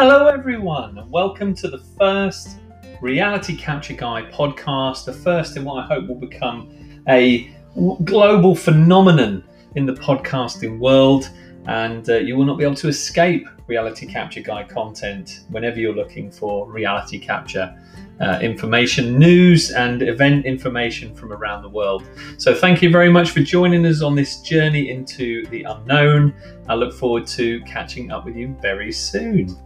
Hello, everyone, and welcome to the first Reality Capture Guy podcast, the first in what I hope will become a global phenomenon in the podcasting world. And uh, you will not be able to escape Reality Capture Guy content whenever you're looking for reality capture uh, information, news, and event information from around the world. So, thank you very much for joining us on this journey into the unknown. I look forward to catching up with you very soon.